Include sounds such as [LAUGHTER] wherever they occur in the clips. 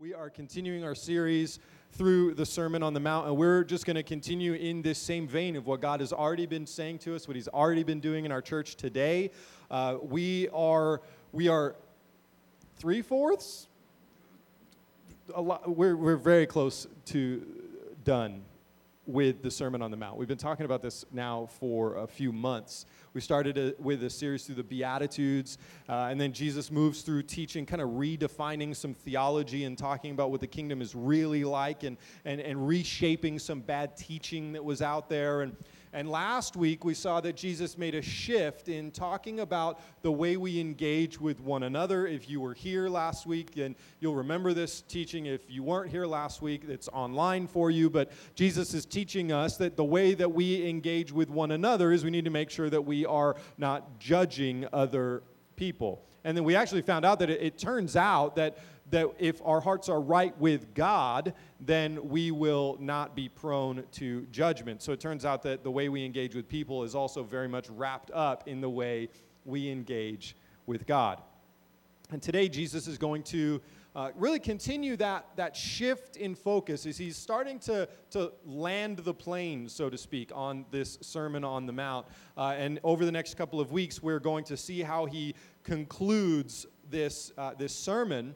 We are continuing our series through the Sermon on the Mount, and we're just going to continue in this same vein of what God has already been saying to us, what He's already been doing in our church today. Uh, we are we are three fourths. A lot. We're we're very close to done with the Sermon on the Mount. We've been talking about this now for a few months. We started a, with a series through the Beatitudes, uh, and then Jesus moves through teaching, kind of redefining some theology and talking about what the kingdom is really like and, and, and reshaping some bad teaching that was out there. And and last week we saw that Jesus made a shift in talking about the way we engage with one another. If you were here last week, then you'll remember this teaching. If you weren't here last week, it's online for you. But Jesus is teaching us that the way that we engage with one another is we need to make sure that we are not judging other people. And then we actually found out that it, it turns out that that if our hearts are right with God, then we will not be prone to judgment. So it turns out that the way we engage with people is also very much wrapped up in the way we engage with God. And today, Jesus is going to uh, really continue that, that shift in focus as he's starting to, to land the plane, so to speak, on this Sermon on the Mount. Uh, and over the next couple of weeks, we're going to see how he concludes this, uh, this sermon.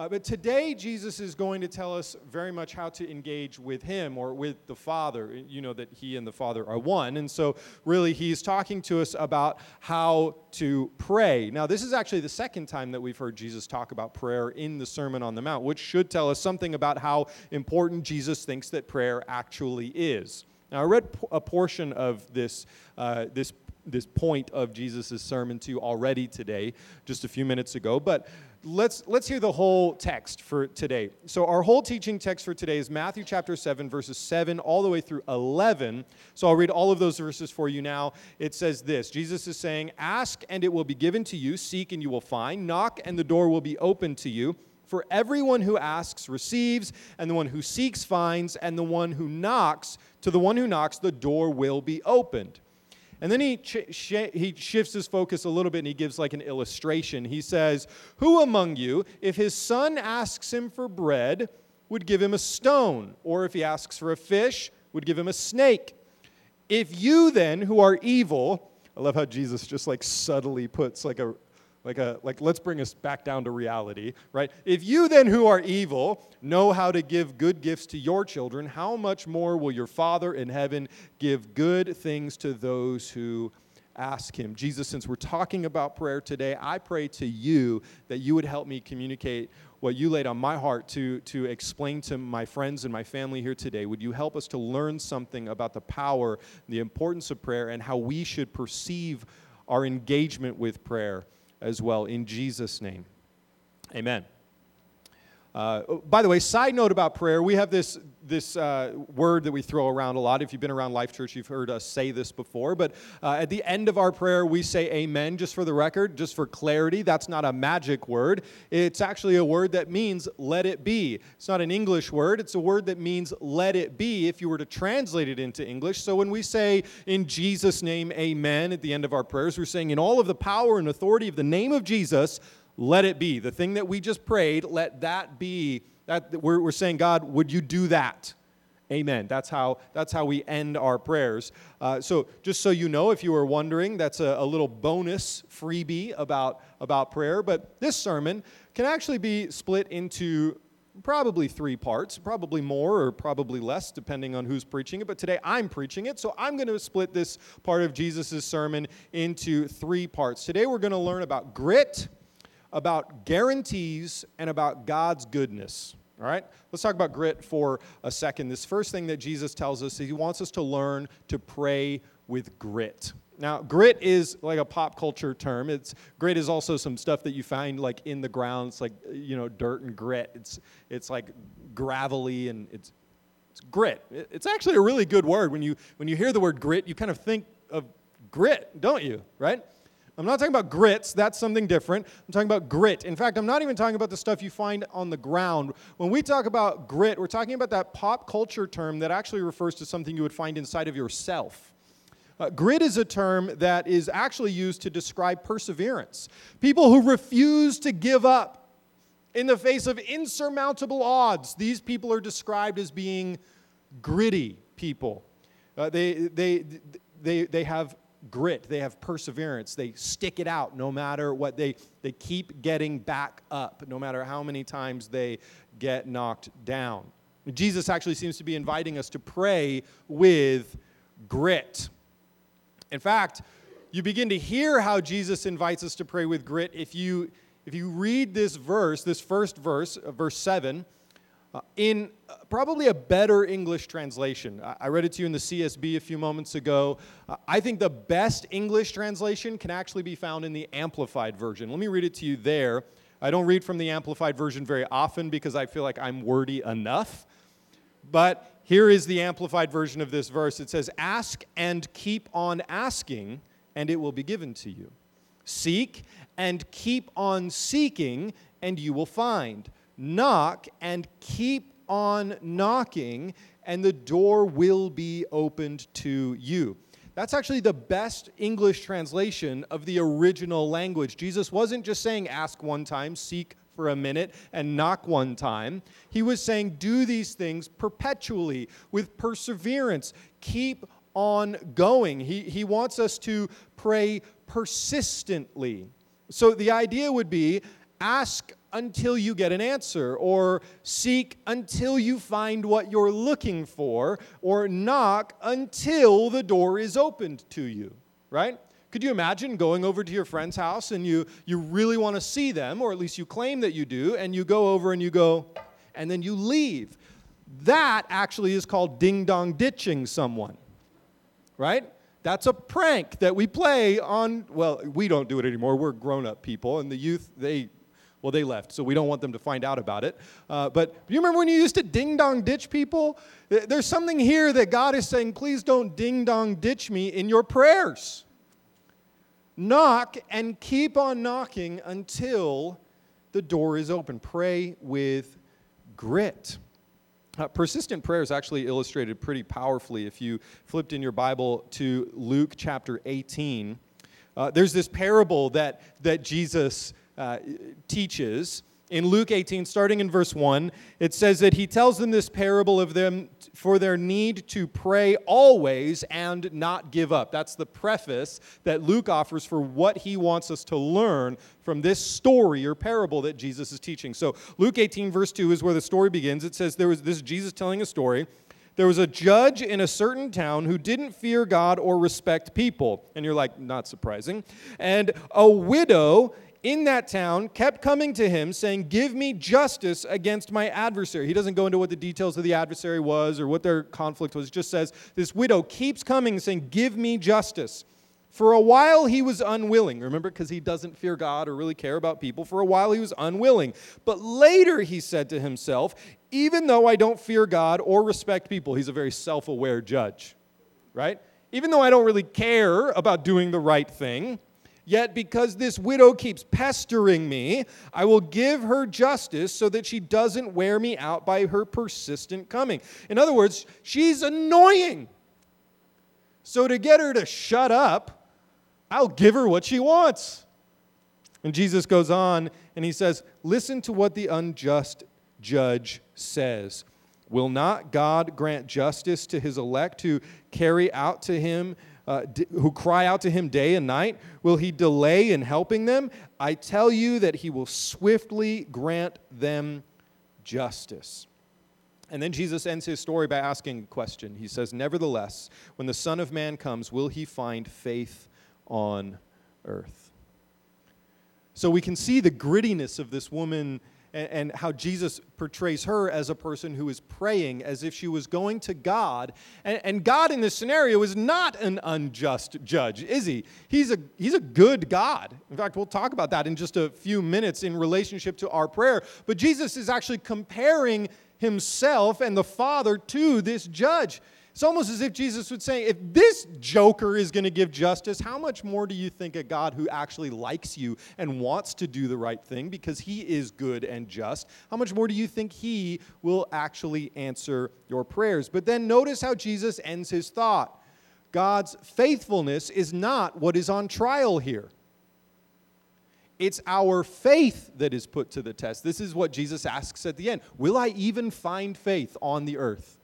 Uh, but today, Jesus is going to tell us very much how to engage with Him or with the Father. You know that He and the Father are one. And so, really, He's talking to us about how to pray. Now, this is actually the second time that we've heard Jesus talk about prayer in the Sermon on the Mount, which should tell us something about how important Jesus thinks that prayer actually is. Now, I read a portion of this, uh, this, this point of Jesus' sermon to you already today, just a few minutes ago, but let's let's hear the whole text for today. So our whole teaching text for today is Matthew chapter 7 verses 7 all the way through 11. So I'll read all of those verses for you now. It says this. Jesus is saying, "Ask and it will be given to you, seek and you will find, knock and the door will be opened to you." For everyone who asks receives, and the one who seeks finds, and the one who knocks, to the one who knocks, the door will be opened. And then he, ch- sh- he shifts his focus a little bit and he gives like an illustration. He says, Who among you, if his son asks him for bread, would give him a stone? Or if he asks for a fish, would give him a snake? If you then, who are evil, I love how Jesus just like subtly puts like a like a like let's bring us back down to reality right if you then who are evil know how to give good gifts to your children how much more will your father in heaven give good things to those who ask him jesus since we're talking about prayer today i pray to you that you would help me communicate what you laid on my heart to, to explain to my friends and my family here today. Would you help us to learn something about the power, the importance of prayer, and how we should perceive our engagement with prayer? As well in Jesus' name. Amen. Uh, by the way, side note about prayer, we have this, this uh, word that we throw around a lot. If you've been around Life Church, you've heard us say this before. But uh, at the end of our prayer, we say amen, just for the record, just for clarity. That's not a magic word. It's actually a word that means let it be. It's not an English word, it's a word that means let it be if you were to translate it into English. So when we say in Jesus' name, amen, at the end of our prayers, we're saying in all of the power and authority of the name of Jesus, let it be. The thing that we just prayed, let that be. That we're, we're saying, God, would you do that? Amen. That's how, that's how we end our prayers. Uh, so, just so you know, if you were wondering, that's a, a, little bonus freebie about, about prayer. But this sermon can actually be split into probably three parts, probably more or probably less, depending on who's preaching it. But today I'm preaching it, so I'm going to split this part of Jesus' sermon into three parts. Today we're going to learn about grit about guarantees and about God's goodness. All right? Let's talk about grit for a second. This first thing that Jesus tells us, is he wants us to learn to pray with grit. Now, grit is like a pop culture term. It's grit is also some stuff that you find like in the ground. It's like you know dirt and grit. It's it's like gravelly and it's it's grit. It's actually a really good word. When you when you hear the word grit, you kind of think of grit, don't you? Right? I'm not talking about grits, that's something different. I'm talking about grit. In fact, I'm not even talking about the stuff you find on the ground. When we talk about grit, we're talking about that pop culture term that actually refers to something you would find inside of yourself. Uh, grit is a term that is actually used to describe perseverance. People who refuse to give up In the face of insurmountable odds, these people are described as being gritty people. Uh, they, they, they, they have grit, they have perseverance, they stick it out no matter what. They, they keep getting back up no matter how many times they get knocked down. Jesus actually seems to be inviting us to pray with grit. In fact, you begin to hear how Jesus invites us to pray with grit if you if you read this verse, this first verse, uh, verse 7, uh, in uh, probably a better English translation. I, read it to you in the CSB a few moments ago. Uh, I think the best English translation can actually be found in the Amplified version. Let me read it to you there. I don't read from the Amplified version very often because I feel like I'm wordy enough. But here is the Amplified version of this verse it says, Ask and keep on asking, and it will be given to you. Seek and keep on seeking, and you will find. Knock and keep on knocking, and the door will be opened to you. That's actually the best English translation of the original language. Jesus wasn't just saying ask one time, seek for a minute, and knock one time. He was saying do these things perpetually with perseverance. Keep on going. He, he wants us to pray persistently. So the idea would be ask until you get an answer, or seek until you find what you're looking for, or knock until the door is opened to you, right? Could you imagine going over to your friend's house and you, you really want to see them, or at least you claim that you do, and you go over and you go, and then you leave? That actually is called ding dong ditching someone, right? That's a prank that we play on, well, we don't do it anymore. We're grown up people, and the youth, they, well, they left, so we don't want them to find out about it. Uh, but you remember when you used to ding dong ditch people? There's something here that God is saying, please don't ding dong ditch me in your prayers. Knock and keep on knocking until the door is open. Pray with grit. Uh, persistent prayer is actually illustrated pretty powerfully if you flipped in your Bible to Luke chapter 18. Uh, there's this parable that, that Jesus uh, teaches in Luke 18, starting in verse 1, it says that he tells them this parable of them for their need to pray always and not give up. That's the preface that Luke offers for what he wants us to learn from this story or parable that Jesus is teaching. So, Luke 18, verse 2 is where the story begins. It says there was this Jesus telling a story. There was a judge in a certain town who didn't fear God or respect people. And you're like, not surprising. And a widow in that town kept coming to him saying, Give me justice against my adversary. He doesn't go into what the details of the adversary was or what their conflict was, just says, This widow keeps coming saying, Give me justice. For a while he was unwilling. Remember, because he doesn't fear God or really care about people. For a while he was unwilling. But later he said to himself, Even though I don't fear God or respect people, he's a very self aware judge, right? Even though I don't really care about doing the right thing, Yet, because this widow keeps pestering me, I will give her justice so that she doesn't wear me out by her persistent coming. In other words, she's annoying. So, to get her to shut up, I'll give her what she wants. And Jesus goes on and he says, Listen to what the unjust judge says. Will not God grant justice to his elect who carry out to him uh, d- who cry out to him day and night? Will he delay in helping them? I tell you that he will swiftly grant them justice. And then Jesus ends his story by asking a question. He says, Nevertheless, when the Son of Man comes, will he find faith on earth? So we can see the grittiness of this woman and, and how Jesus portrays her as a person who is praying as if she was going to God. And, and God in this scenario is not an unjust judge, is he? He's a, he's a good God. In fact, we'll talk about that in just a few minutes in relationship to our prayer. But Jesus is actually comparing himself and the Father to this judge. It's almost as if Jesus would say, if this joker is going to give justice, how much more do you think a God who actually likes you and wants to do the right thing because he is good and just, how much more do you think he will actually answer your prayers? But then notice how Jesus ends his thought God's faithfulness is not what is on trial here. it's our faith that is put to the test. This is what Jesus asks at the end Will I even find faith on the earth?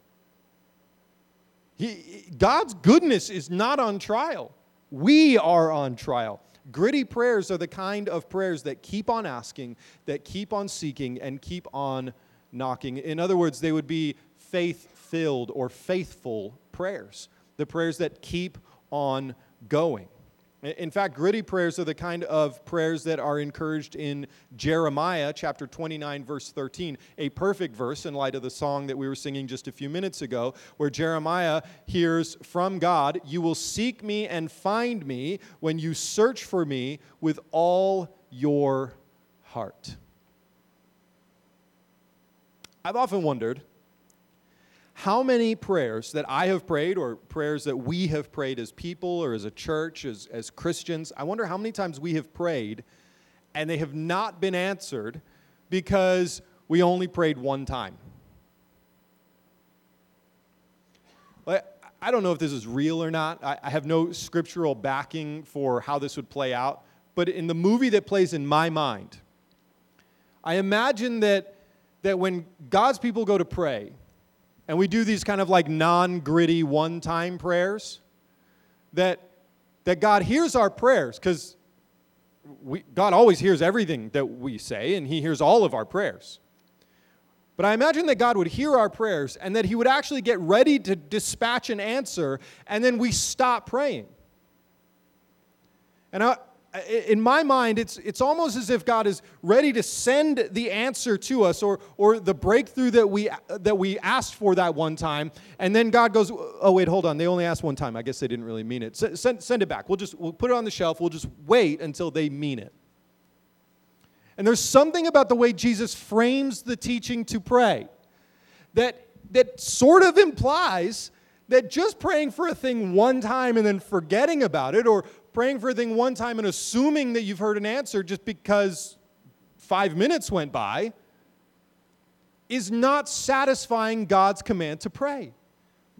He, God's goodness is not on trial. We are on trial. Gritty prayers are the kind of prayers that keep on asking, that keep on seeking, and keep on knocking. In other words, they would be faith filled or faithful prayers, the prayers that keep on going. In fact, gritty prayers are the kind of prayers that are encouraged in Jeremiah chapter 29, verse 13, a perfect verse in light of the song that we were singing just a few minutes ago, where Jeremiah hears from God, You will seek me and find me when you search for me with all your heart. I've often wondered how many prayers that I have prayed, or prayers that we have prayed as people or as a church, as, as Christians, I wonder how many times we have prayed and they have not been answered because we only prayed one time. I don't know if this is real or not. I have no scriptural backing for how this would play out. But in the movie that plays in my mind, I imagine that, that when God's people go to pray, and we do these kind of like non gritty one time prayers, that, that God hears our prayers because God always hears everything that we say, and He hears all of our prayers. But I imagine that God would hear our prayers and that He would actually get ready to dispatch an answer, and then we stop praying. And I, in my mind, it's, it's almost as if God is ready to send the answer to us or, or the breakthrough that we, that we asked for that one time. And then God goes, oh, wait, hold on. They only asked one time. I guess they didn't really mean it. send, send it back. We'll just we'll put it on the shelf. We'll just wait until they mean it. And there's something about the way Jesus frames the teaching to pray that, that sort of implies that just praying for a thing one time and then forgetting about it, or praying for a thing one time and assuming that you've heard an answer just because five minutes went by is not satisfying God's command to pray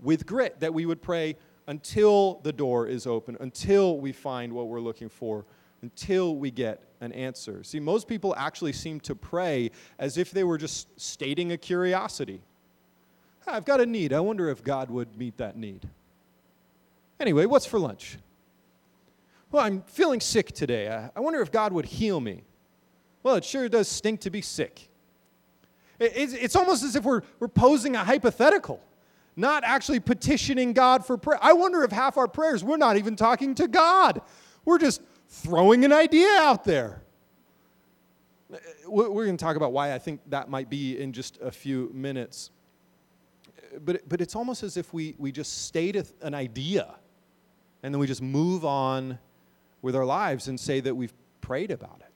with grit, that we would pray until the door is open, until we find what we're looking for, until we get an answer. See, most people actually seem to pray as if they were just stating a curiosity. I've got a need. I wonder if God would meet that need. Anyway, what's for lunch? Well, I'm feeling sick today. I, wonder if God would heal me. Well, it sure does stink to be sick. It's, it's almost as if we're, we're posing a hypothetical, not actually petitioning God for prayer. I wonder if half our prayers, we're not even talking to God. We're just throwing an idea out there. We're going to talk about why I think that might be in just a few minutes. But, but it's almost as if we, we just state an idea and then we just move on with our lives and say that we've prayed about it.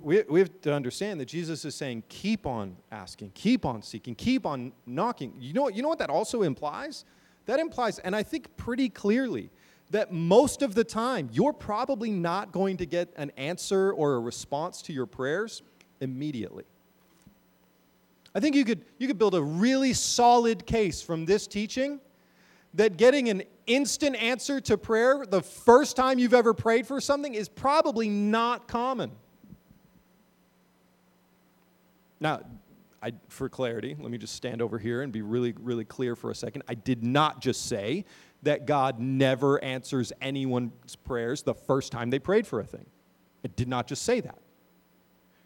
We, we have to understand that Jesus is saying, keep on asking, keep on seeking, keep on knocking. You know, you know what that also implies? That implies, and I think pretty clearly, that most of the time you're probably not going to get an answer or a response to your prayers immediately. I think you could, you could build a really solid case from this teaching that getting an instant answer to prayer the first time you've ever prayed for something is probably not common. Now, I, for clarity, let me just stand over here and be really, really clear for a second. I did not just say that God never answers anyone's prayers the first time they prayed for a thing. I did not just say that.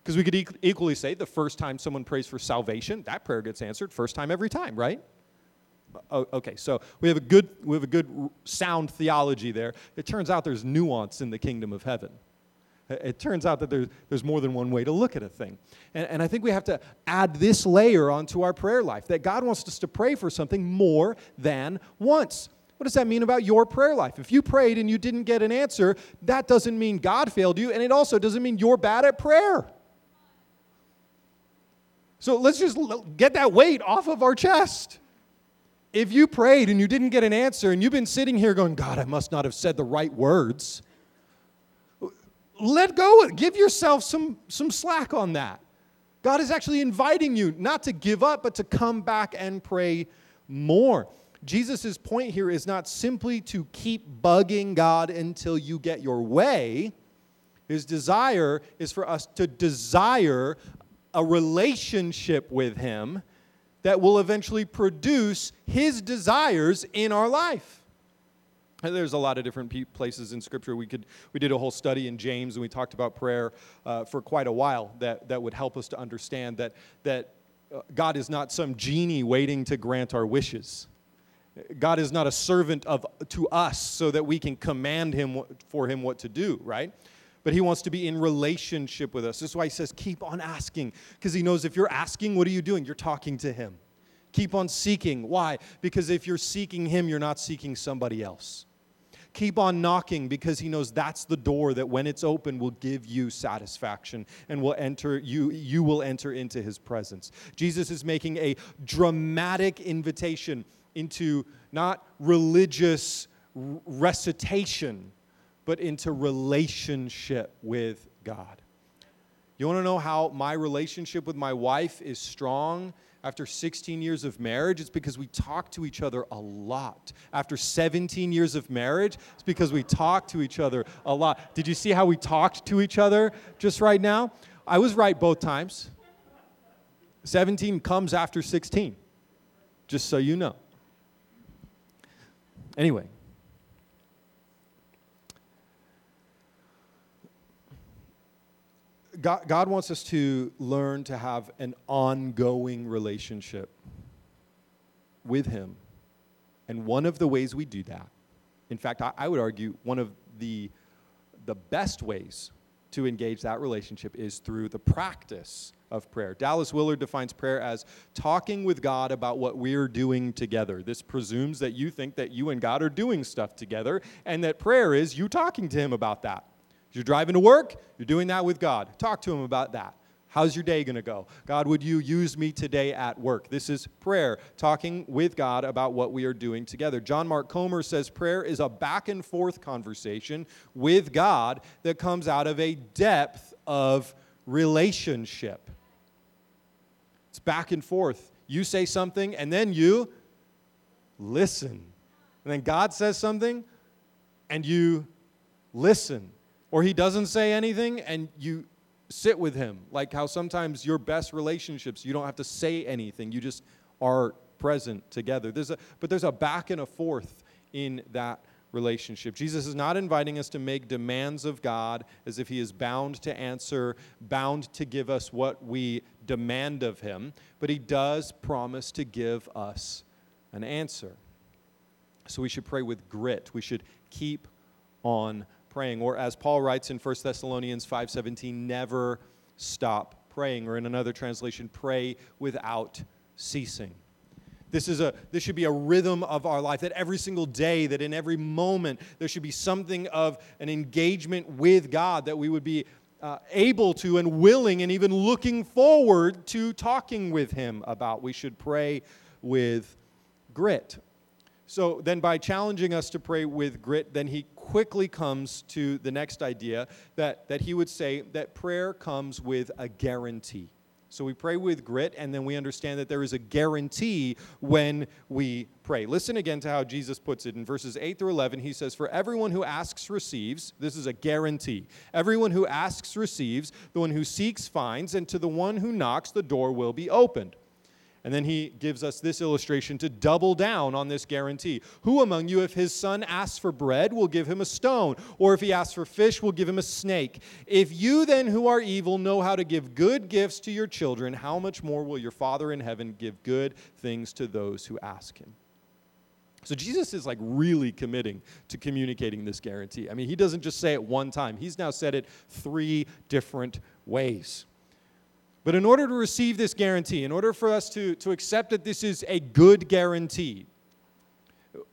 Because we could equally say the first time someone prays for salvation, that prayer gets answered first time every time, right? Oh, okay, so we have a good we have a good sound theology there. It turns out there's nuance in the kingdom of heaven. It turns out that there's, there's more than one way to look at a thing. And, and I think we have to add this layer onto our prayer life that God wants us to pray for something more than once. What does that mean about your prayer life? If you prayed and you didn't get an answer, that doesn't mean God failed you, and it also doesn't mean you're bad at prayer. So let's just get that weight off of our chest if you prayed and you didn't get an answer and you've been sitting here going, God, I must not have said the right words, let go. Give yourself some, some slack on that. God is actually inviting you not to give up, but to come back and pray more. Jesus' point here is not simply to keep bugging God until you get your way. His desire is for us to desire a relationship with Him that will eventually produce His desires in our life. There's a lot of different places in Scripture. We could we did a whole study in James, and we talked about prayer uh, for quite a while. That that would help us to understand that that uh, God is not some genie waiting to grant our wishes. God is not a servant of to us so that we can command him for him what to do, right? But he wants to be in relationship with us. This is why he says, keep on asking, because he knows if you're asking, what are you doing? You're talking to him. Keep on seeking. Why? Because if you're seeking him, you're not seeking somebody else. Keep on knocking because he knows that's the door that when it's open will give you satisfaction and will enter you you will enter into his presence. Jesus is making a dramatic invitation into not religious recitation but into relationship with God. You want to know how my relationship with my wife is strong? after 16 years of marriage, it's because we talk to each other a lot. After 17 years of marriage, it's because we talk to each other a lot. Did you see how we talked to each other just right now? I was right both times. 17 comes after 16, just so you know. Anyway, God, God wants us to learn to have an ongoing relationship with Him. And one of the ways we do that, in fact, I, I would argue one of the, the best ways to engage that relationship is through the practice of prayer. Dallas Willard defines prayer as talking with God about what we're doing together. This presumes that you think that you and God are doing stuff together, and that prayer is you talking to Him about that. You're driving to work, you're doing that with God. Talk to Him about that. How's your day going to go? God, would you use me today at work? This is prayer, talking with God about what we are doing together. John Mark Comer says prayer is a back and forth conversation with God that comes out of a depth of relationship. It's back and forth. You say something, and then you listen. And then God says something, and you listen. Or he doesn't say anything and you sit with him. Like how sometimes your best relationships, you don't have to say anything, you just are present together. There's a, but there's a back and a forth in that relationship. Jesus is not inviting us to make demands of God as if he is bound to answer, bound to give us what we demand of him, but he does promise to give us an answer. So we should pray with grit. We should keep on praying or as Paul writes in 1 Thessalonians 5:17 never stop praying or in another translation pray without ceasing. This is a this should be a rhythm of our life that every single day that in every moment there should be something of an engagement with God that we would be uh, able to and willing and even looking forward to talking with him about. We should pray with grit. So then, by challenging us to pray with grit, then he quickly comes to the next idea that, that he would say that prayer comes with a guarantee. So we pray with grit, and then we understand that there is a guarantee when we pray. Listen again to how Jesus puts it in verses 8 through 11. He says, For everyone who asks receives. This is a guarantee. Everyone who asks receives. The one who seeks finds. And to the one who knocks, the door will be opened. And then he gives us this illustration to double down on this guarantee. Who among you, if his son asks for bread, will give him a stone? Or if he asks for fish, will give him a snake? If you then, who are evil, know how to give good gifts to your children, how much more will your Father in heaven give good things to those who ask him? So Jesus is like really committing to communicating this guarantee. I mean, he doesn't just say it one time, he's now said it three different ways. But in order to receive this guarantee, in order for us to, to accept that this is a good guarantee,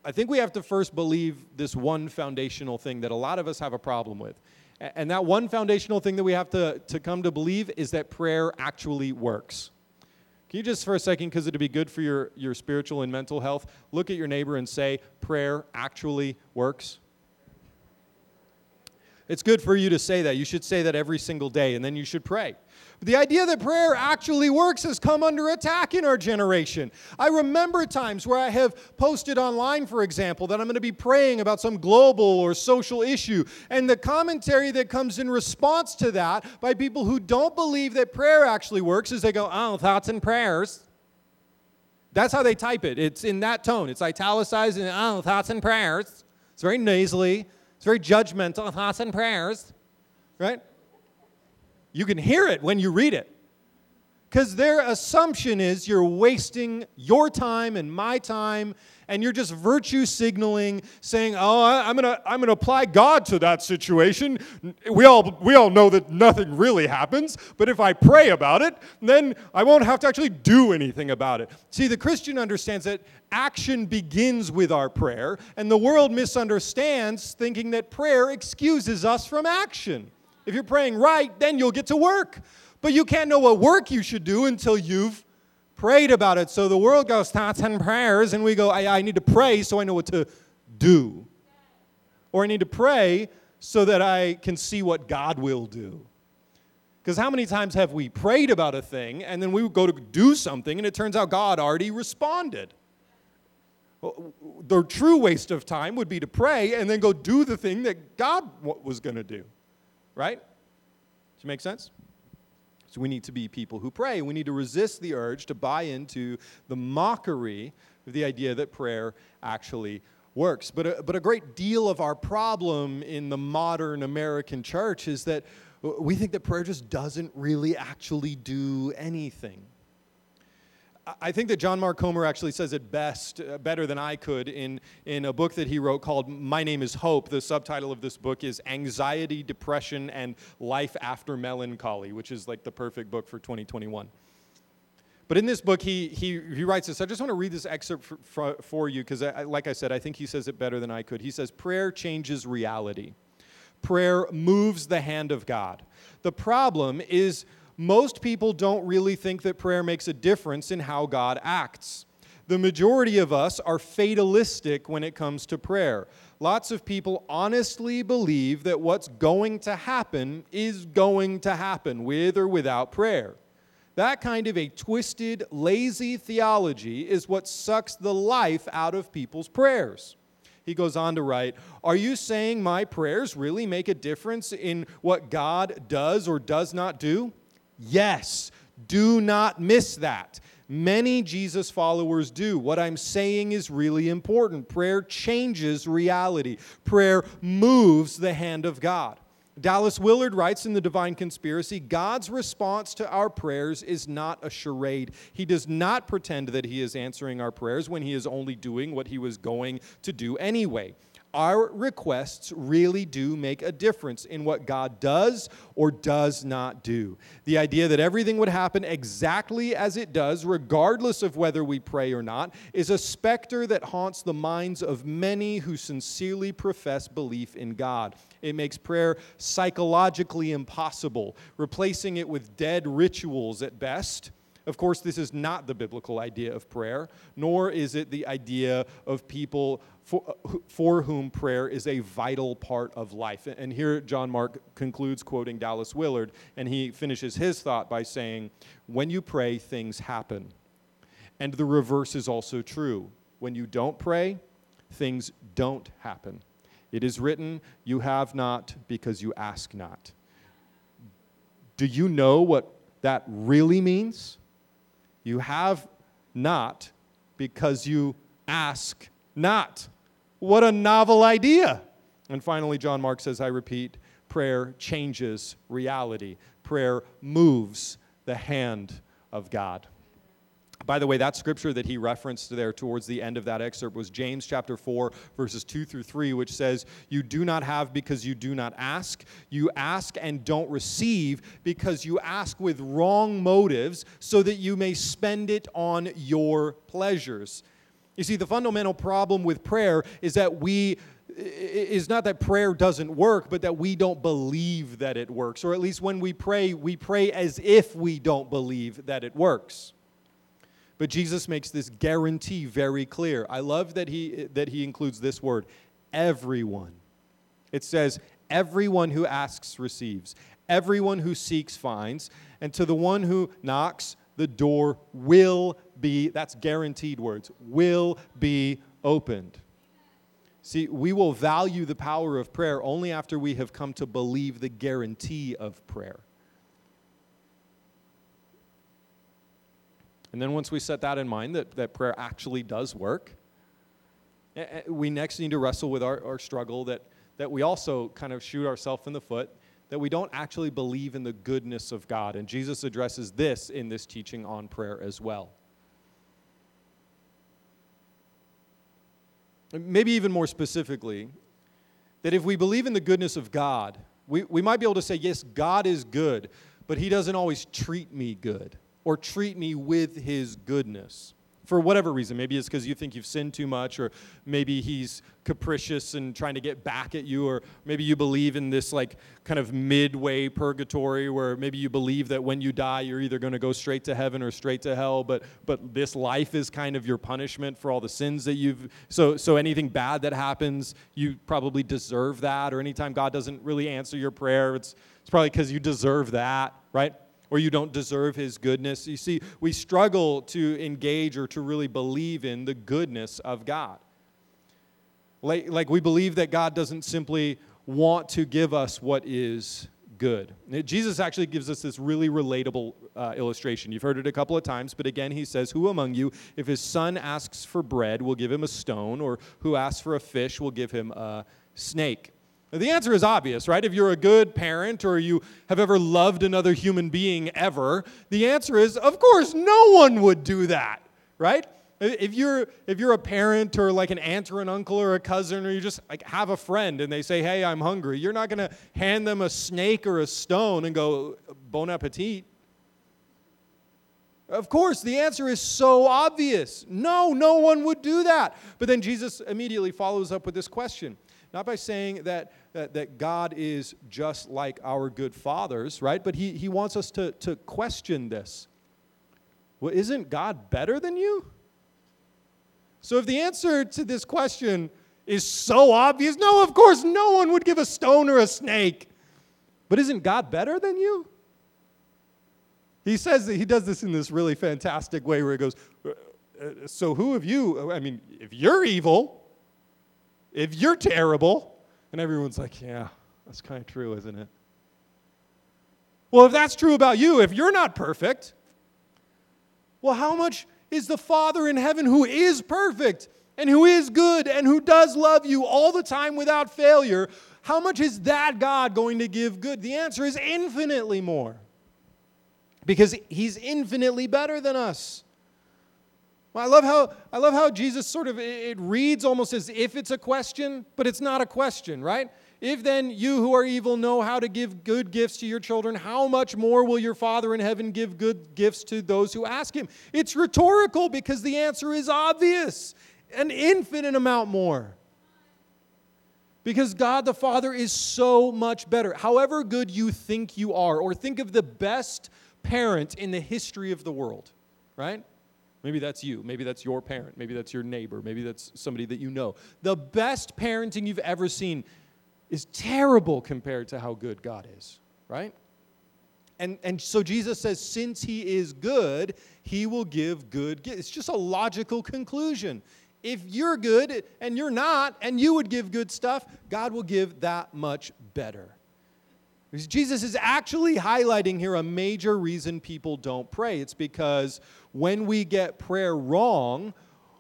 I think we have to first believe this one foundational thing that a lot of us have a problem with. And that one foundational thing that we have to, to come to believe is that prayer actually works. Can you just for a second, because it'd be good for your, your spiritual and mental health, look at your neighbor and say, prayer actually works? It's good for you to say that. You should say that every single day, and then you should pray. The idea that prayer actually works has come under attack in our generation. I remember times where I have posted online, for example, that I'm going to be praying about some global or social issue, and the commentary that comes in response to that by people who don't believe that prayer actually works is they go, Oh, thoughts and prayers. That's how they type it. It's in that tone. It's italicized and, Oh, thoughts and prayers. It's very nasally, it's very judgmental. Thoughts and prayers, right? You can hear it when you read it. Because their assumption is you're wasting your time and my time, and you're just virtue signaling, saying, "Oh, I'm gonna, I'm gonna apply God to that situation." We all, we all know that nothing really happens, but if I pray about it, then I won't have to actually do anything about it. See, the Christian understands that action begins with our prayer, and the world misunderstands, thinking that prayer excuses us from action. If you're praying right, then you'll get to work. But you can't know what work you should do until you've prayed about it. So the world goes, thoughts and prayers, and we go, I, I need to pray so I know what to do. Or I need to pray so that I can see what God will do. Because how many times have we prayed about a thing and then we would go to do something and it turns out God already responded? The true waste of time would be to pray and then go do the thing that God was going to do right? Does it make sense? So we need to be people who pray. We need to resist the urge to buy into the mockery of the idea that prayer actually works. But a, but a great deal of our problem in the modern American church is that we think that prayer just doesn't really actually do anything. I think that John Mark Comer actually says it best, uh, better than I could, in, in a book that he wrote called My Name is Hope. The subtitle of this book is Anxiety, Depression, and Life After Melancholy, which is like the perfect book for 2021. But in this book, he, he, he writes this. I just want to read this excerpt for, for, for you because, like I said, I think he says it better than I could. He says, Prayer changes reality, prayer moves the hand of God. The problem is most people don't really think that prayer makes a difference in how God acts. The majority of us are fatalistic when it comes to prayer. Lots of people honestly believe that what's going to happen is going to happen with or without prayer. That kind of a twisted, lazy theology is what sucks the life out of people's prayers. He goes on to write Are you saying my prayers really make a difference in what God does or does not do? Yes, do not miss that. Many Jesus followers do. What I'm saying is really important. Prayer changes reality, prayer moves the hand of God. Dallas Willard writes in The Divine Conspiracy God's response to our prayers is not a charade. He does not pretend that He is answering our prayers when He is only doing what He was going to do anyway our requests really do make a difference in what God does or does not do. The idea that everything would happen exactly as it does, regardless of whether we pray or not, is a specter that haunts the minds of many who sincerely profess belief in God. It makes prayer psychologically impossible, replacing it with dead rituals at best of course, this is not the biblical idea of prayer, nor is it the idea of people for, uh, for whom prayer is a vital part of life. And here John Mark concludes quoting Dallas Willard, and he finishes his thought by saying, When you pray, things happen. And the reverse is also true. When you don't pray, things don't happen. It is written, You have not because you ask not. Do you know what that really means? You have not because you ask not. What a novel idea. And finally, John Mark says, I repeat, prayer changes reality, prayer moves the hand of God. By the way, that scripture that he referenced there towards the end of that excerpt was James chapter 4, verses 2 through 3, which says, You do not have because you do not ask. You ask and don't receive because you ask with wrong motives, so that you may spend it on your pleasures. You see, the fundamental problem with prayer is that we is not that prayer doesn't work, but that we don't believe that it works. Or at least when we pray, we pray as if we don't believe that it works. But Jesus makes this guarantee very clear. I love that he, that he includes this word everyone. It says, everyone who asks receives, everyone who seeks finds, and to the one who knocks, the door will be, that's guaranteed words, will be opened. See, we will value the power of prayer only after we have come to believe the guarantee of prayer. And then once we set that in mind, that, that prayer actually does work, eh, eh, we next need to wrestle with our, our struggle that, that we also kind of shoot ourselves in the foot, that we don't actually believe in the goodness of God. And Jesus addresses this in this teaching on prayer as well. maybe even more specifically, that if we believe in the goodness of God, we, we might be able to say, yes, God is good, but He doesn't always treat me good or treat me with His goodness for whatever reason. Maybe it's because you think you've sinned too much, or maybe he's capricious and trying to get back at you, or maybe you believe in this like kind of midway purgatory where maybe you believe that when you die you're either going to go straight to heaven or straight to hell, but but this life is kind of your punishment for all the sins that you've so so anything bad that happens, you probably deserve that, or anytime God doesn't really answer your prayer, it's it's probably because you deserve that, right? Or you don't deserve his goodness. You see, we struggle to engage or to really believe in the goodness of God. Like, like we believe that God doesn't simply want to give us what is good. Jesus actually gives us this really relatable uh, illustration. You've heard it a couple of times, but again, he says, Who among you, if his son asks for bread, will give him a stone, or who asks for a fish, will give him a snake? The answer is obvious, right? If you're a good parent or you have ever loved another human being ever, the answer is, of course, no one would do that, right? If you're if you're a parent or like an aunt or an uncle or a cousin or you just like have a friend and they say, "Hey, I'm hungry," you're not going to hand them a snake or a stone and go, "Bon appetit." Of course, the answer is so obvious. No, no one would do that. But then Jesus immediately follows up with this question. Not by saying that, that, that God is just like our good fathers, right? But he, he wants us to, to question this. Well, isn't God better than you? So if the answer to this question is so obvious, no, of course, no one would give a stone or a snake. But isn't God better than you? He says that he does this in this really fantastic way where he goes, uh, uh, So who of you, I mean, if you're evil, if you're terrible, and everyone's like, yeah, that's kind of true, isn't it? Well, if that's true about you, if you're not perfect, well, how much is the Father in heaven who is perfect and who is good and who does love you all the time without failure? How much is that God going to give good? The answer is infinitely more because he's infinitely better than us. I love how I love how Jesus sort of it reads almost as if it's a question, but it's not a question, right? If then you who are evil know how to give good gifts to your children, how much more will your Father in heaven give good gifts to those who ask him? It's rhetorical because the answer is obvious an infinite amount more. Because God the Father is so much better. However good you think you are, or think of the best parent in the history of the world, right? Maybe that's you. Maybe that's your parent. Maybe that's your neighbor. Maybe that's somebody that you know. The best parenting you've ever seen is terrible compared to how good God is, right? And, and so Jesus says, since he is good, he will give good gifts. It's just a logical conclusion. If you're good and you're not, and you would give good stuff, God will give that much better. Because Jesus is actually highlighting here a major reason people don't pray. It's because when we get prayer wrong,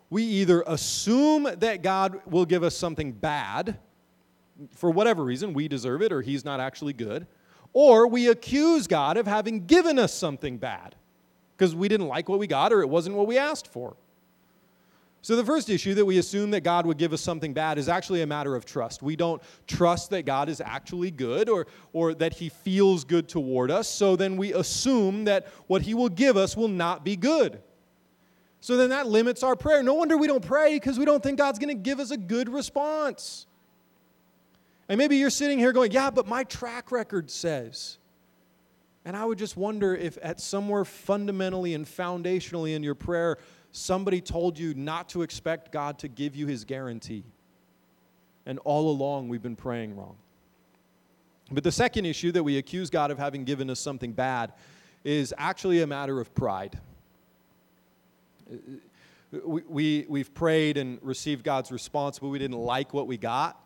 we either assume that God will give us something bad for whatever reason, we deserve it or he's not actually good, or we accuse God of having given us something bad because we didn't like what we got or it wasn't what we asked for. So, the first issue that we assume that God would give us something bad is actually a matter of trust. We don't trust that God is actually good or, or that He feels good toward us. So, then we assume that what He will give us will not be good. So, then that limits our prayer. No wonder we don't pray because we don't think God's going to give us a good response. And maybe you're sitting here going, Yeah, but my track record says. And I would just wonder if at somewhere fundamentally and foundationally in your prayer, somebody told you not to expect God to give you his guarantee. And all along, we've been praying wrong. But the second issue that we accuse God of having given us something bad is actually a matter of pride. We, we, we've prayed and received God's response, but we didn't like what we got.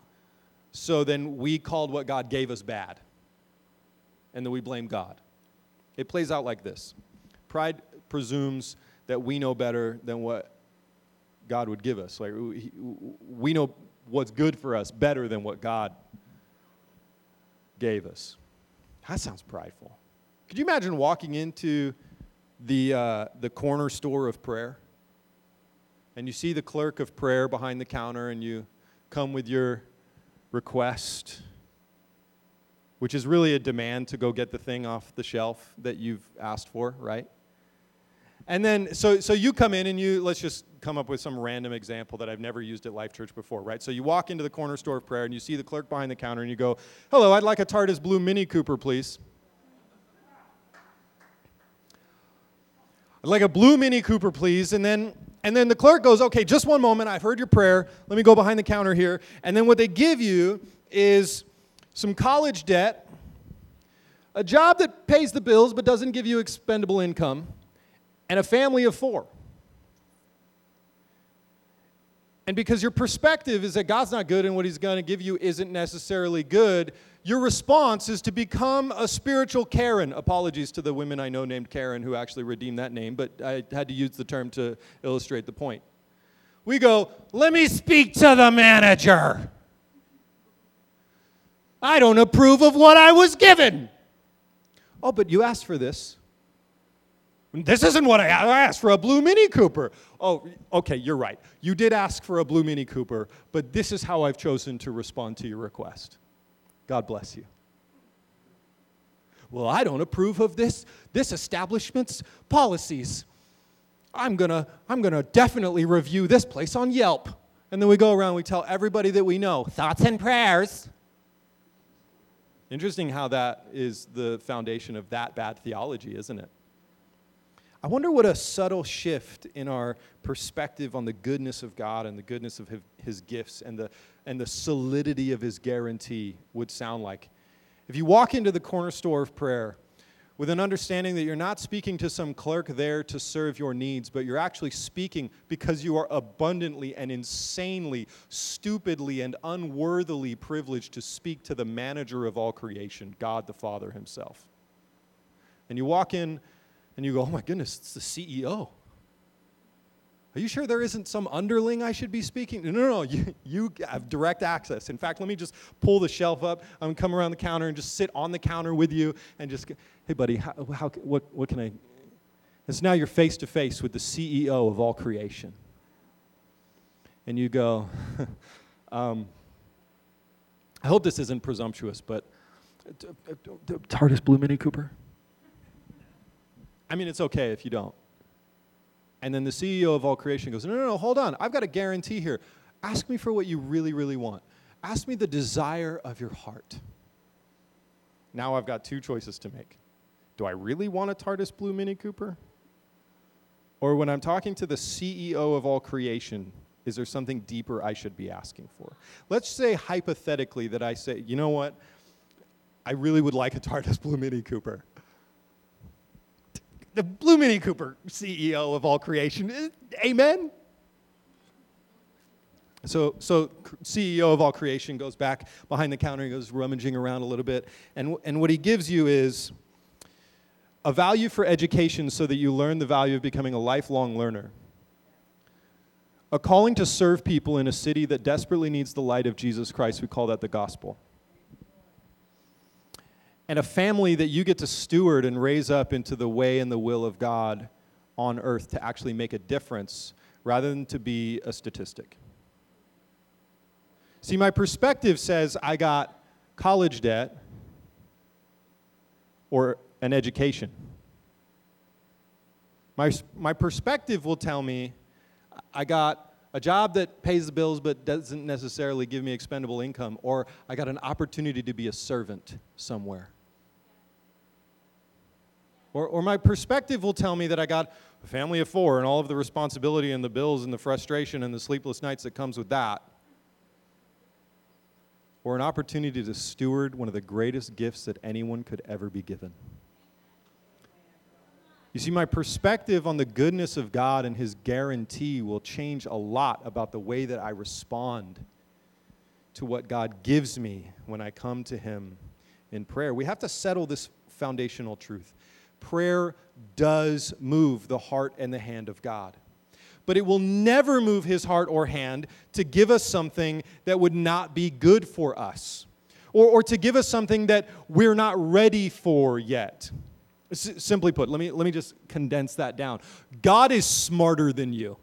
So then we called what God gave us bad. And then we blame God. It plays out like this Pride presumes that we know better than what God would give us. Like we know what's good for us better than what God gave us. That sounds prideful. Could you imagine walking into the, uh, the corner store of prayer and you see the clerk of prayer behind the counter and you come with your request, which is really a demand to go get the thing off the shelf that you've asked for, right? And then, so, so you come in and you, let's just come up with some random example that I've never used at Life Church before, right? So you walk into the corner store of prayer and you see the clerk behind the counter and you go, Hello, I'd like a TARDIS Blue Mini Cooper, please. I'd like a blue Mini Cooper, please. And then, and then the clerk goes, Okay, just one moment. I've heard your prayer. Let me go behind the counter here. And then what they give you is some college debt, a job that pays the bills but doesn't give you expendable income and a family of four. And because your perspective is that God's not good and what He's going to give you isn't necessarily good, your response is to become a spiritual Karen. Apologies to the women I know named Karen who actually redeemed that name, but I had to use the term to illustrate the point. We go, let me speak to the manager. I don't approve of what I was given. Oh, but you asked for this. This isn't what I asked for a blue Mini Cooper. Oh, okay, you're right. You did ask for a blue Mini Cooper, but this is how I've chosen to respond to your request. God bless you. Well, I don't approve of this this establishment's policies. I'm to I'm to definitely review this place on Yelp. And then we go around we tell everybody that we know, thoughts and prayers. Interesting how that is the foundation of that bad theology, isn't it? I wonder what a subtle shift in our perspective on the goodness of God and the goodness of his gifts and the, and the solidity of his guarantee would sound like. If you walk into the corner store of prayer with an understanding that you're not speaking to some clerk there to serve your needs, but you're actually speaking because you are abundantly and insanely, stupidly, and unworthily privileged to speak to the manager of all creation, God the Father Himself. And you walk in and you go, oh my goodness, it's the CEO. Are you sure there isn't some underling I should be speaking? No, no, no. You, you have direct access. In fact, let me just pull the shelf up. I'm going to come around the counter and just sit on the counter with you and just, hey, buddy, how, how, what, what can I? It's now you're face to face with the CEO of all creation. And you go, [LAUGHS] um, I hope this isn't presumptuous, but uh, uh, uh, TARDIS Blue Mini Cooper? I mean, it's okay if you don't. And then the CEO of all creation goes, No, no, no, hold on. I've got a guarantee here. Ask me for what you really, really want. Ask me the desire of your heart. Now I've got two choices to make. Do I really want a TARDIS Blue Mini Cooper? Or when I'm talking to the CEO of all creation, is there something deeper I should be asking for? Let's say hypothetically that I say, you know what? I really would like a [LAUGHS] TARDIS Blue Mini Cooper the Blue Mini Cooper CEO of all creation. Amen? So, so CEO of all creation goes back behind the counter, he goes rummaging around a little bit, and, and what he gives you is a value for education so that you learn the value of becoming a lifelong learner. A calling to serve people in a city that desperately needs the light of Jesus Christ. We call that the gospel and a family that you get to steward and raise up into the way and the will of God on earth to actually make a difference rather than to be a statistic. See, my perspective says I got college debt or an education. My, my perspective will tell me I got a job that pays the bills but doesn't necessarily give me expendable income, or I got an opportunity to be a servant somewhere. Or, or my perspective will tell me that I got a family of four and all of the responsibility and the bills and the frustration and the sleepless nights that comes with that. or an opportunity to steward one of the greatest gifts that anyone could ever be given. You see, my perspective on the goodness of God and His guarantee will change a lot about the way that I respond to what God gives me when I come to Him in prayer. We have to settle this foundational truth. Prayer does move the heart and the hand of God but it will never move his heart or hand to give us something that would not be good for us or, or to give us something that we're not ready for yet. S- simply put, let me, let me just condense that down. God is smarter than you.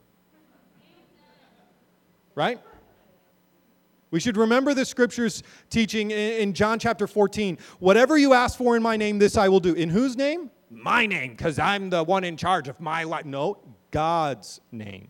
Right? We should remember the scripture's teaching in John chapter 14. Whatever you ask for in my name, this I will do. In whose name? My name, because I'm the one in charge of my life. No, God's name.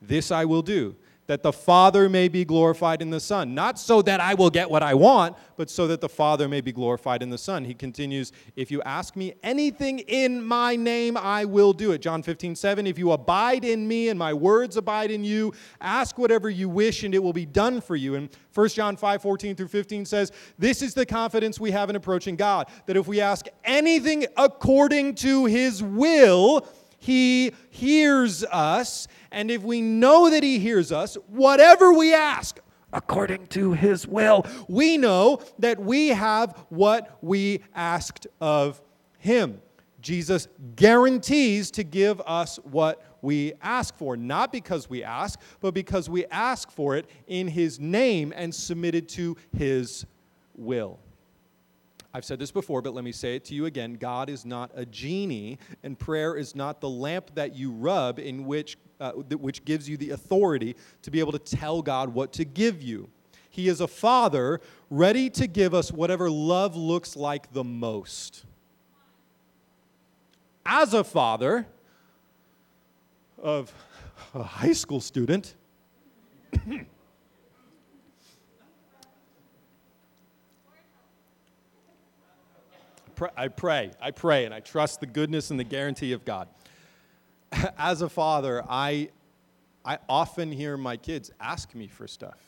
This I will do, that the Father may be glorified in the Son. Not so that I will get what I want, but so that the Father may be glorified in the Son. He continues, If you ask me anything in my name, I will do it. John 15, 7. If you abide in me and my words abide in you, ask whatever you wish and it will be done for you. And 1 John 5, 14 through 15 says, This is the confidence we have in approaching God, that if we ask anything according to his will, he hears us. And if we know that He hears us, whatever we ask, according to His will, we know that we have what we asked of Him. Jesus guarantees to give us what we ask for, not because we ask, but because we ask for it in His name and submitted to His will. I've said this before, but let me say it to you again. God is not a genie, and prayer is not the lamp that you rub in which, uh, which gives you the authority to be able to tell God what to give you. He is a father ready to give us whatever love looks like the most. As a father of a high school student, I pray, I pray, and I trust the goodness and the guarantee of God. [LAUGHS] As a father, I, I often hear my kids ask me for stuff.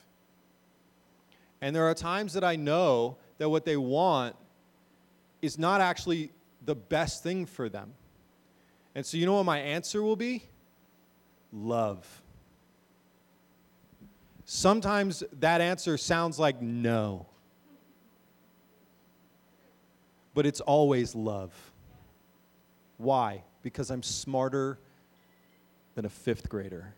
And there are times that I know that what they want is not actually the best thing for them. And so, you know what my answer will be? Love. Sometimes that answer sounds like no but it's always love. Why? Because I'm smarter than a fifth grader.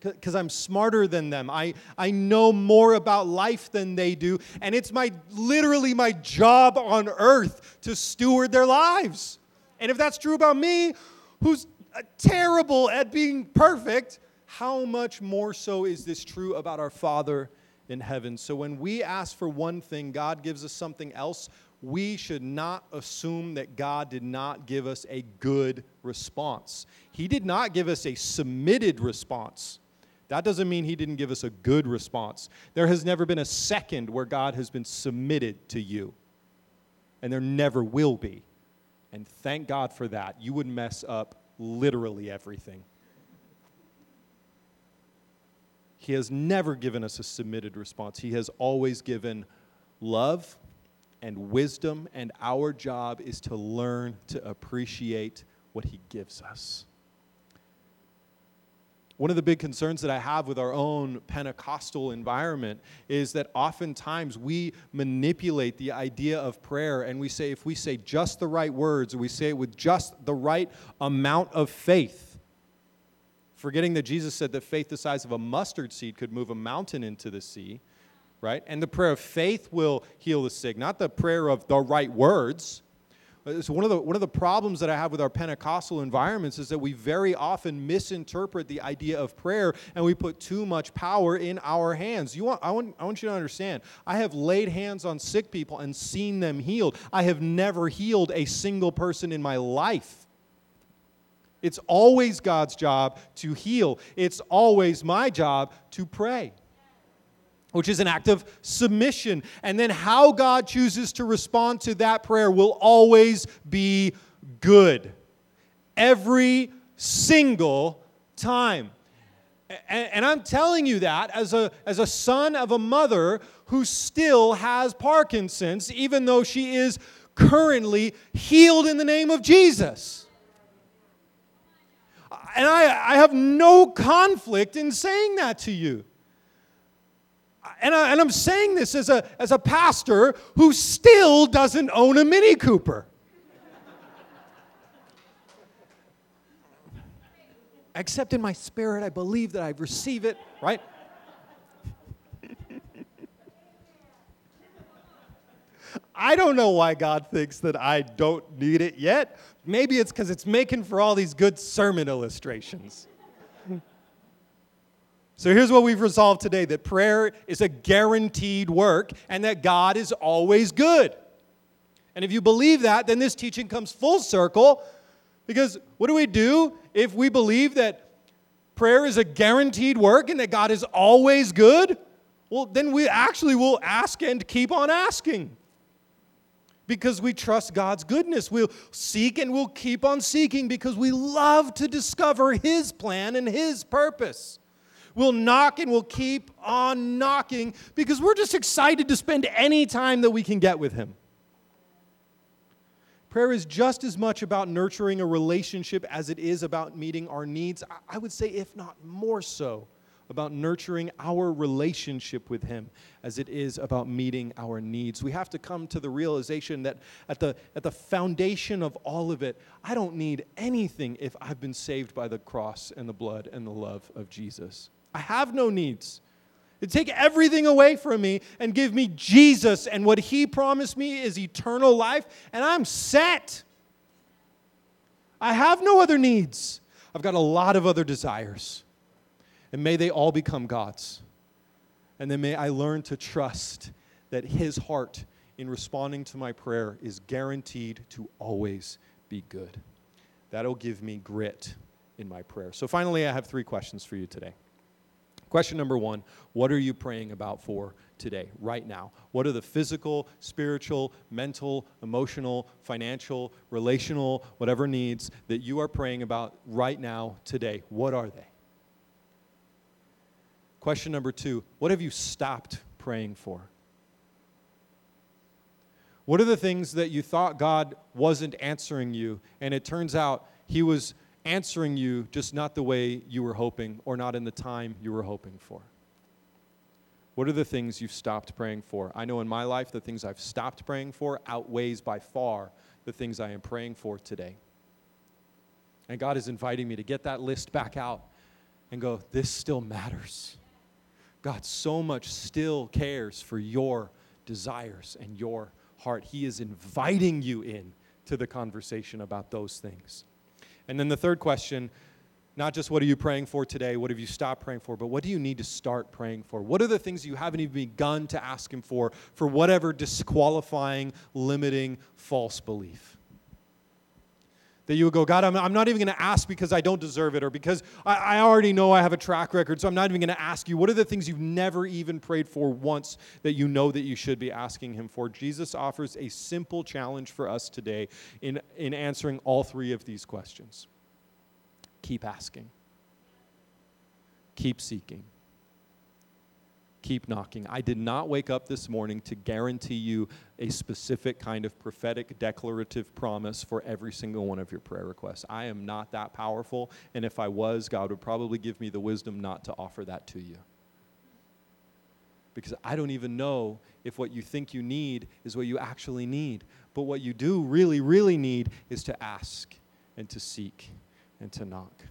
Because I'm smarter than them. I, I know more about life than they do. And it's my literally my job on earth to steward their lives. And if that's true about me, who's uh, terrible at being perfect, how much more so is this true about our Father in heaven. So when we ask for one thing, God gives us something else. We should not assume that God did not give us a good response. He did not give us a submitted response. That doesn't mean He didn't give us a good response. There has never been a second where God has been submitted to you, and there never will be. And thank God for that. You would mess up literally everything. He has never given us a submitted response. He has always given love and wisdom, and our job is to learn to appreciate what He gives us. One of the big concerns that I have with our own Pentecostal environment is that oftentimes we manipulate the idea of prayer and we say, if we say just the right words, or we say it with just the right amount of faith, forgetting that Jesus said that faith the size of a mustard seed could move a mountain into the sea, right? And the prayer of faith will heal the sick, not the prayer of the right words. Uh, so one of the one of the problems that I have with our Pentecostal environments is that we very often misinterpret the idea of prayer and we put too much power in our hands. You want I want I want you to understand. I have laid hands on sick people and seen them healed. I have never healed a single person in my life. It's always God's job to heal, it's always my job to pray. Which is an act of submission. And then how God chooses to respond to that prayer will always be good. Every single time. And, I'm telling you that as a, as a son of a mother who still has Parkinson's, even though she is currently healed in the name of Jesus. And I, I have no conflict in saying that to you. And, I, and I'm saying this as a, as a pastor who still doesn't own a Mini Cooper. Except in my spirit, I believe that I receive it, right? I don't know why God thinks that I don't need it yet. Maybe it's because it's making for all these good sermon illustrations. [LAUGHS] so here's what we've resolved today that prayer is a guaranteed work and that God is always good. And if you believe that, then this teaching comes full circle because what do we do if we believe that prayer is a guaranteed work and that God is always good? Well, then we actually will ask and keep on asking because we trust God's goodness. We'll seek and we'll keep on seeking because we love to discover His plan and His purpose. We'll knock and we'll keep on knocking because we're just excited to spend any time that we can get with Him. Prayer is just as much about nurturing a relationship as it is about meeting our needs. I would say, if not more so about nurturing our relationship with Him as it is about meeting our needs. We have to come to the realization that at the, at the foundation of all of it, I don't need anything if I've been saved by the cross and the blood and the love of Jesus. I have no needs. To take everything away from me and give me Jesus, and what He promised me is eternal life, and I'm set. I have no other needs. I've got a lot of other desires. And may they all become God's. And then may I learn to trust that His heart in responding to my prayer is guaranteed to always be good. That'll give me grit in my prayer. So, finally, I have three questions for you today. Question number one What are you praying about for today, right now? What are the physical, spiritual, mental, emotional, financial, relational, whatever needs that you are praying about right now, today? What are they? Question number two What have you stopped praying for? What are the things that you thought God wasn't answering you, and it turns out He was answering you just not the way you were hoping or not in the time you were hoping for? What are the things you've stopped praying for? I know in my life, the things I've stopped praying for outweighs by far the things I am praying for today. And God is inviting me to get that list back out and go, this still matters. God so much still cares for your desires and your heart. He is inviting you in to the conversation about those things. And then the third question not just what are you praying for today, what have you stopped praying for, but what do you need to start praying for? What are the things you haven't even begun to ask Him for, for whatever disqualifying, limiting, false belief? That you would go, God, I'm, I'm not even going to ask because I don't deserve it or because I, I already know I have a track record, so I'm not even going to ask you. What are the things you've never even prayed for once that you know that you should be asking Him for? Jesus offers a simple challenge for us today in, in answering all three of these questions. Keep asking, keep seeking keep knocking. I did not wake up this morning to guarantee you a specific kind of prophetic declarative promise for every single one of your prayer requests. I am not that powerful, and if I was, God would probably give me the wisdom not to offer that to you. Because I don't even know if what you think you need is what you actually need. But what you do really, really need is to ask and to seek and to knock.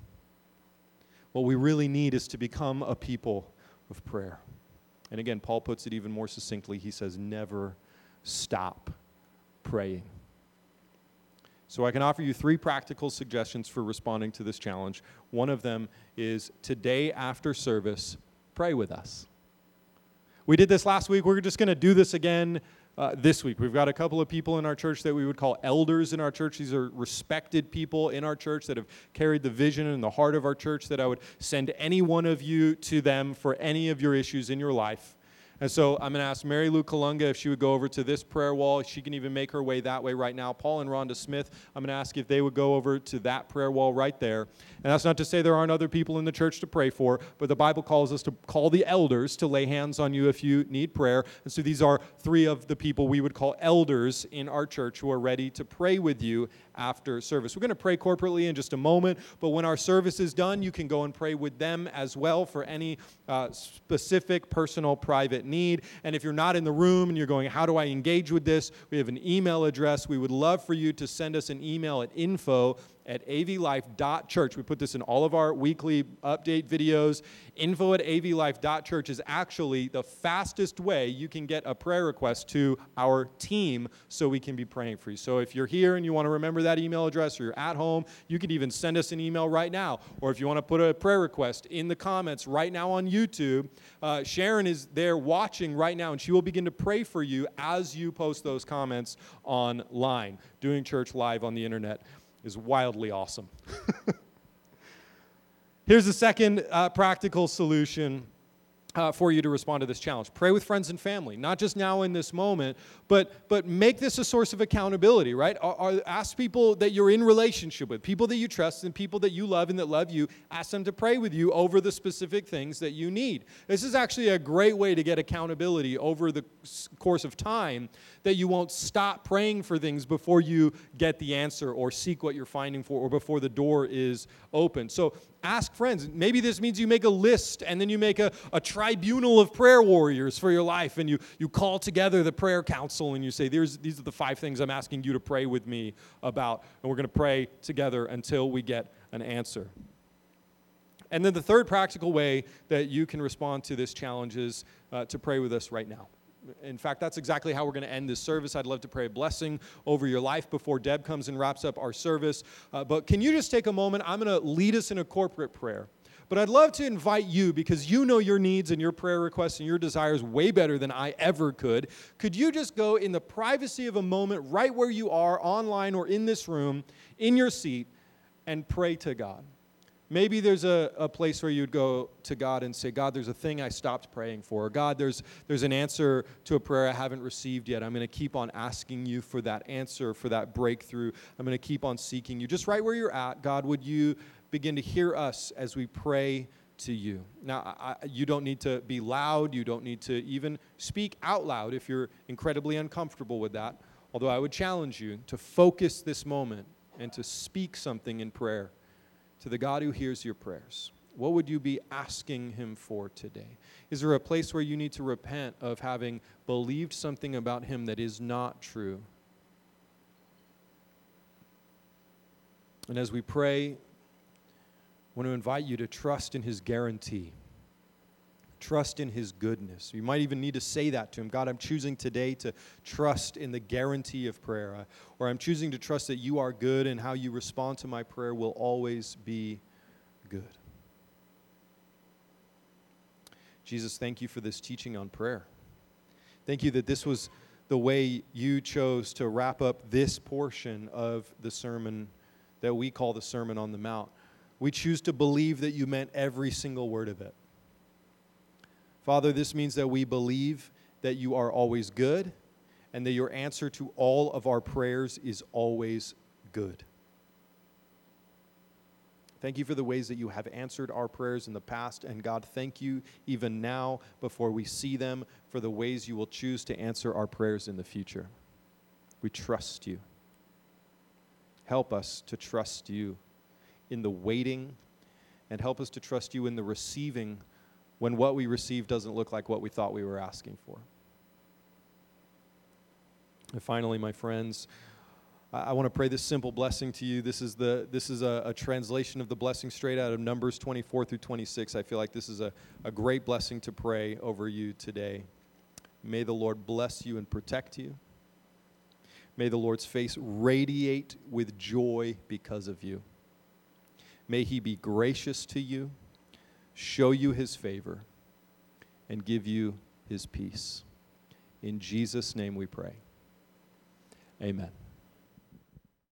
What we really need is to become a people of prayer. And again, Paul puts it even more succinctly. He says, never stop praying. So I can offer you three practical suggestions for responding to this challenge. One of them is today after service, pray with us. We did this last week. We're just going to do this again uh, this week. We've got a couple of people in our church that we would call elders in our church. These are respected people in our church that have carried the vision and the heart of our church that I would send any one of you to them for any of your issues in your life. And so I'm going to ask Mary Lou Kalunga if she would go over to this prayer wall. She can even make her way that way right now. Paul and Rhonda Smith, I'm going to ask if they would go over to that prayer wall right there. And that's not to say there aren't other people in the church to pray for, but the Bible calls us to call the elders to lay hands on you if you need prayer. And so these are three of the people we would call elders in our church who are ready to pray with you after service. We're going to pray corporately in just a moment, but when our service is done, you can go and pray with them as well for any uh, specific, personal, private need. And if you're not in the room and you're going, How do I engage with this? We have an email address. We would love for you to send us an email at info at avlife.church. We put this in all of our weekly update videos. Info at avlife.church is actually the fastest way you can get a prayer request to our team so we can be praying for you. So if you're here and you want to remember that email address or you're at home, you can even send us an email right now. Or if you want to put a prayer request in the comments right now on YouTube, uh, Sharon is there watching right now and she will begin to pray for you as you post those comments online, doing church live on the internet is wildly awesome. [LAUGHS] Here's the second uh, practical solution uh, for you to respond to this challenge. Pray with friends and family, not just now in this moment, but but make this a source of accountability. Right? Are, are, ask people that you're in relationship with, people that you trust, and people that you love and that love you. Ask them to pray with you over the specific things that you need. This is actually a great way to get accountability over the course of time. That you won't stop praying for things before you get the answer or seek what you're finding for, or before the door is open. So ask friends. Maybe this means you make a list and then you make a, a tribunal of prayer warriors for your life and you, you call together the prayer council and you say, These are the five things I'm asking you to pray with me about. And we're going to pray together until we get an answer. And then the third practical way that you can respond to this challenge is uh, to pray with us right now in fact, that's exactly how we're going to end this service. I'd love to pray a blessing over your life before Deb comes and wraps up our service. Uh, but can you just take a moment? I'm going to lead us in a corporate prayer. But I'd love to invite you because you know your needs and your prayer requests and your desires way better than I ever could. Could you just go in the privacy of a moment, right where you are, online or in this room, in your seat, and pray to God? Maybe there's a, a place where you'd go to God and say, God, there's a thing I stopped praying for. God, there's, there's an answer to a prayer I haven't received yet. I'm going to keep on asking you for that answer, for that breakthrough. I'm going to keep on seeking you. Just right where you're at, God, would you begin to hear us as we pray to you? Now, I, you don't need to be loud. You don't need to even speak out loud if you're incredibly uncomfortable with that. Although I would challenge you to focus this moment and to speak something in prayer to the God who hears your prayers? What would you be asking Him for today? Is there a place where you need to repent of having believed something about Him that is not true? And as we pray, I want to invite you to trust in His guarantee. Trust in His goodness. You might even need to say that to Him God, I'm choosing today to trust in the guarantee of prayer. Or I'm choosing to trust that you are good and how you respond to my prayer will always be good. Jesus, thank you for this teaching on prayer. Thank you that this was the way you chose to wrap up this portion of the sermon that we call the Sermon on the Mount. We choose to believe that you meant every single word of it. Father, this means that we believe that you are always good and that your answer to all of our prayers is always good. Thank you for the ways that you have answered our prayers in the past. And God, thank you even now, before we see them, for the ways you will choose to answer our prayers in the future. We trust you. Help us to trust you in the waiting, and help us to trust you in the receiving when what we receive doesn't look like what we thought we were asking for. And finally, my friends, I, want to pray this simple blessing to you. This is, the, this is a, a, translation of the blessing straight out of Numbers 24 through 26. I feel like this is a, a great blessing to pray over you today. May the Lord bless you and protect you. May the Lord's face radiate with joy because of you. May he be gracious to you show you his favor, and give you his peace. In Jesus' name we pray. Amen.